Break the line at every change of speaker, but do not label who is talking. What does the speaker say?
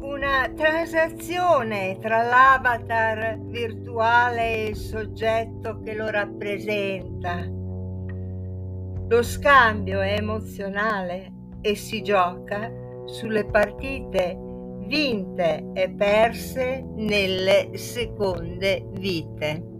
una transazione tra l'avatar virtuale e il soggetto che lo rappresenta. Lo scambio è emozionale e si gioca sulle partite vinte e perse nelle seconde vite.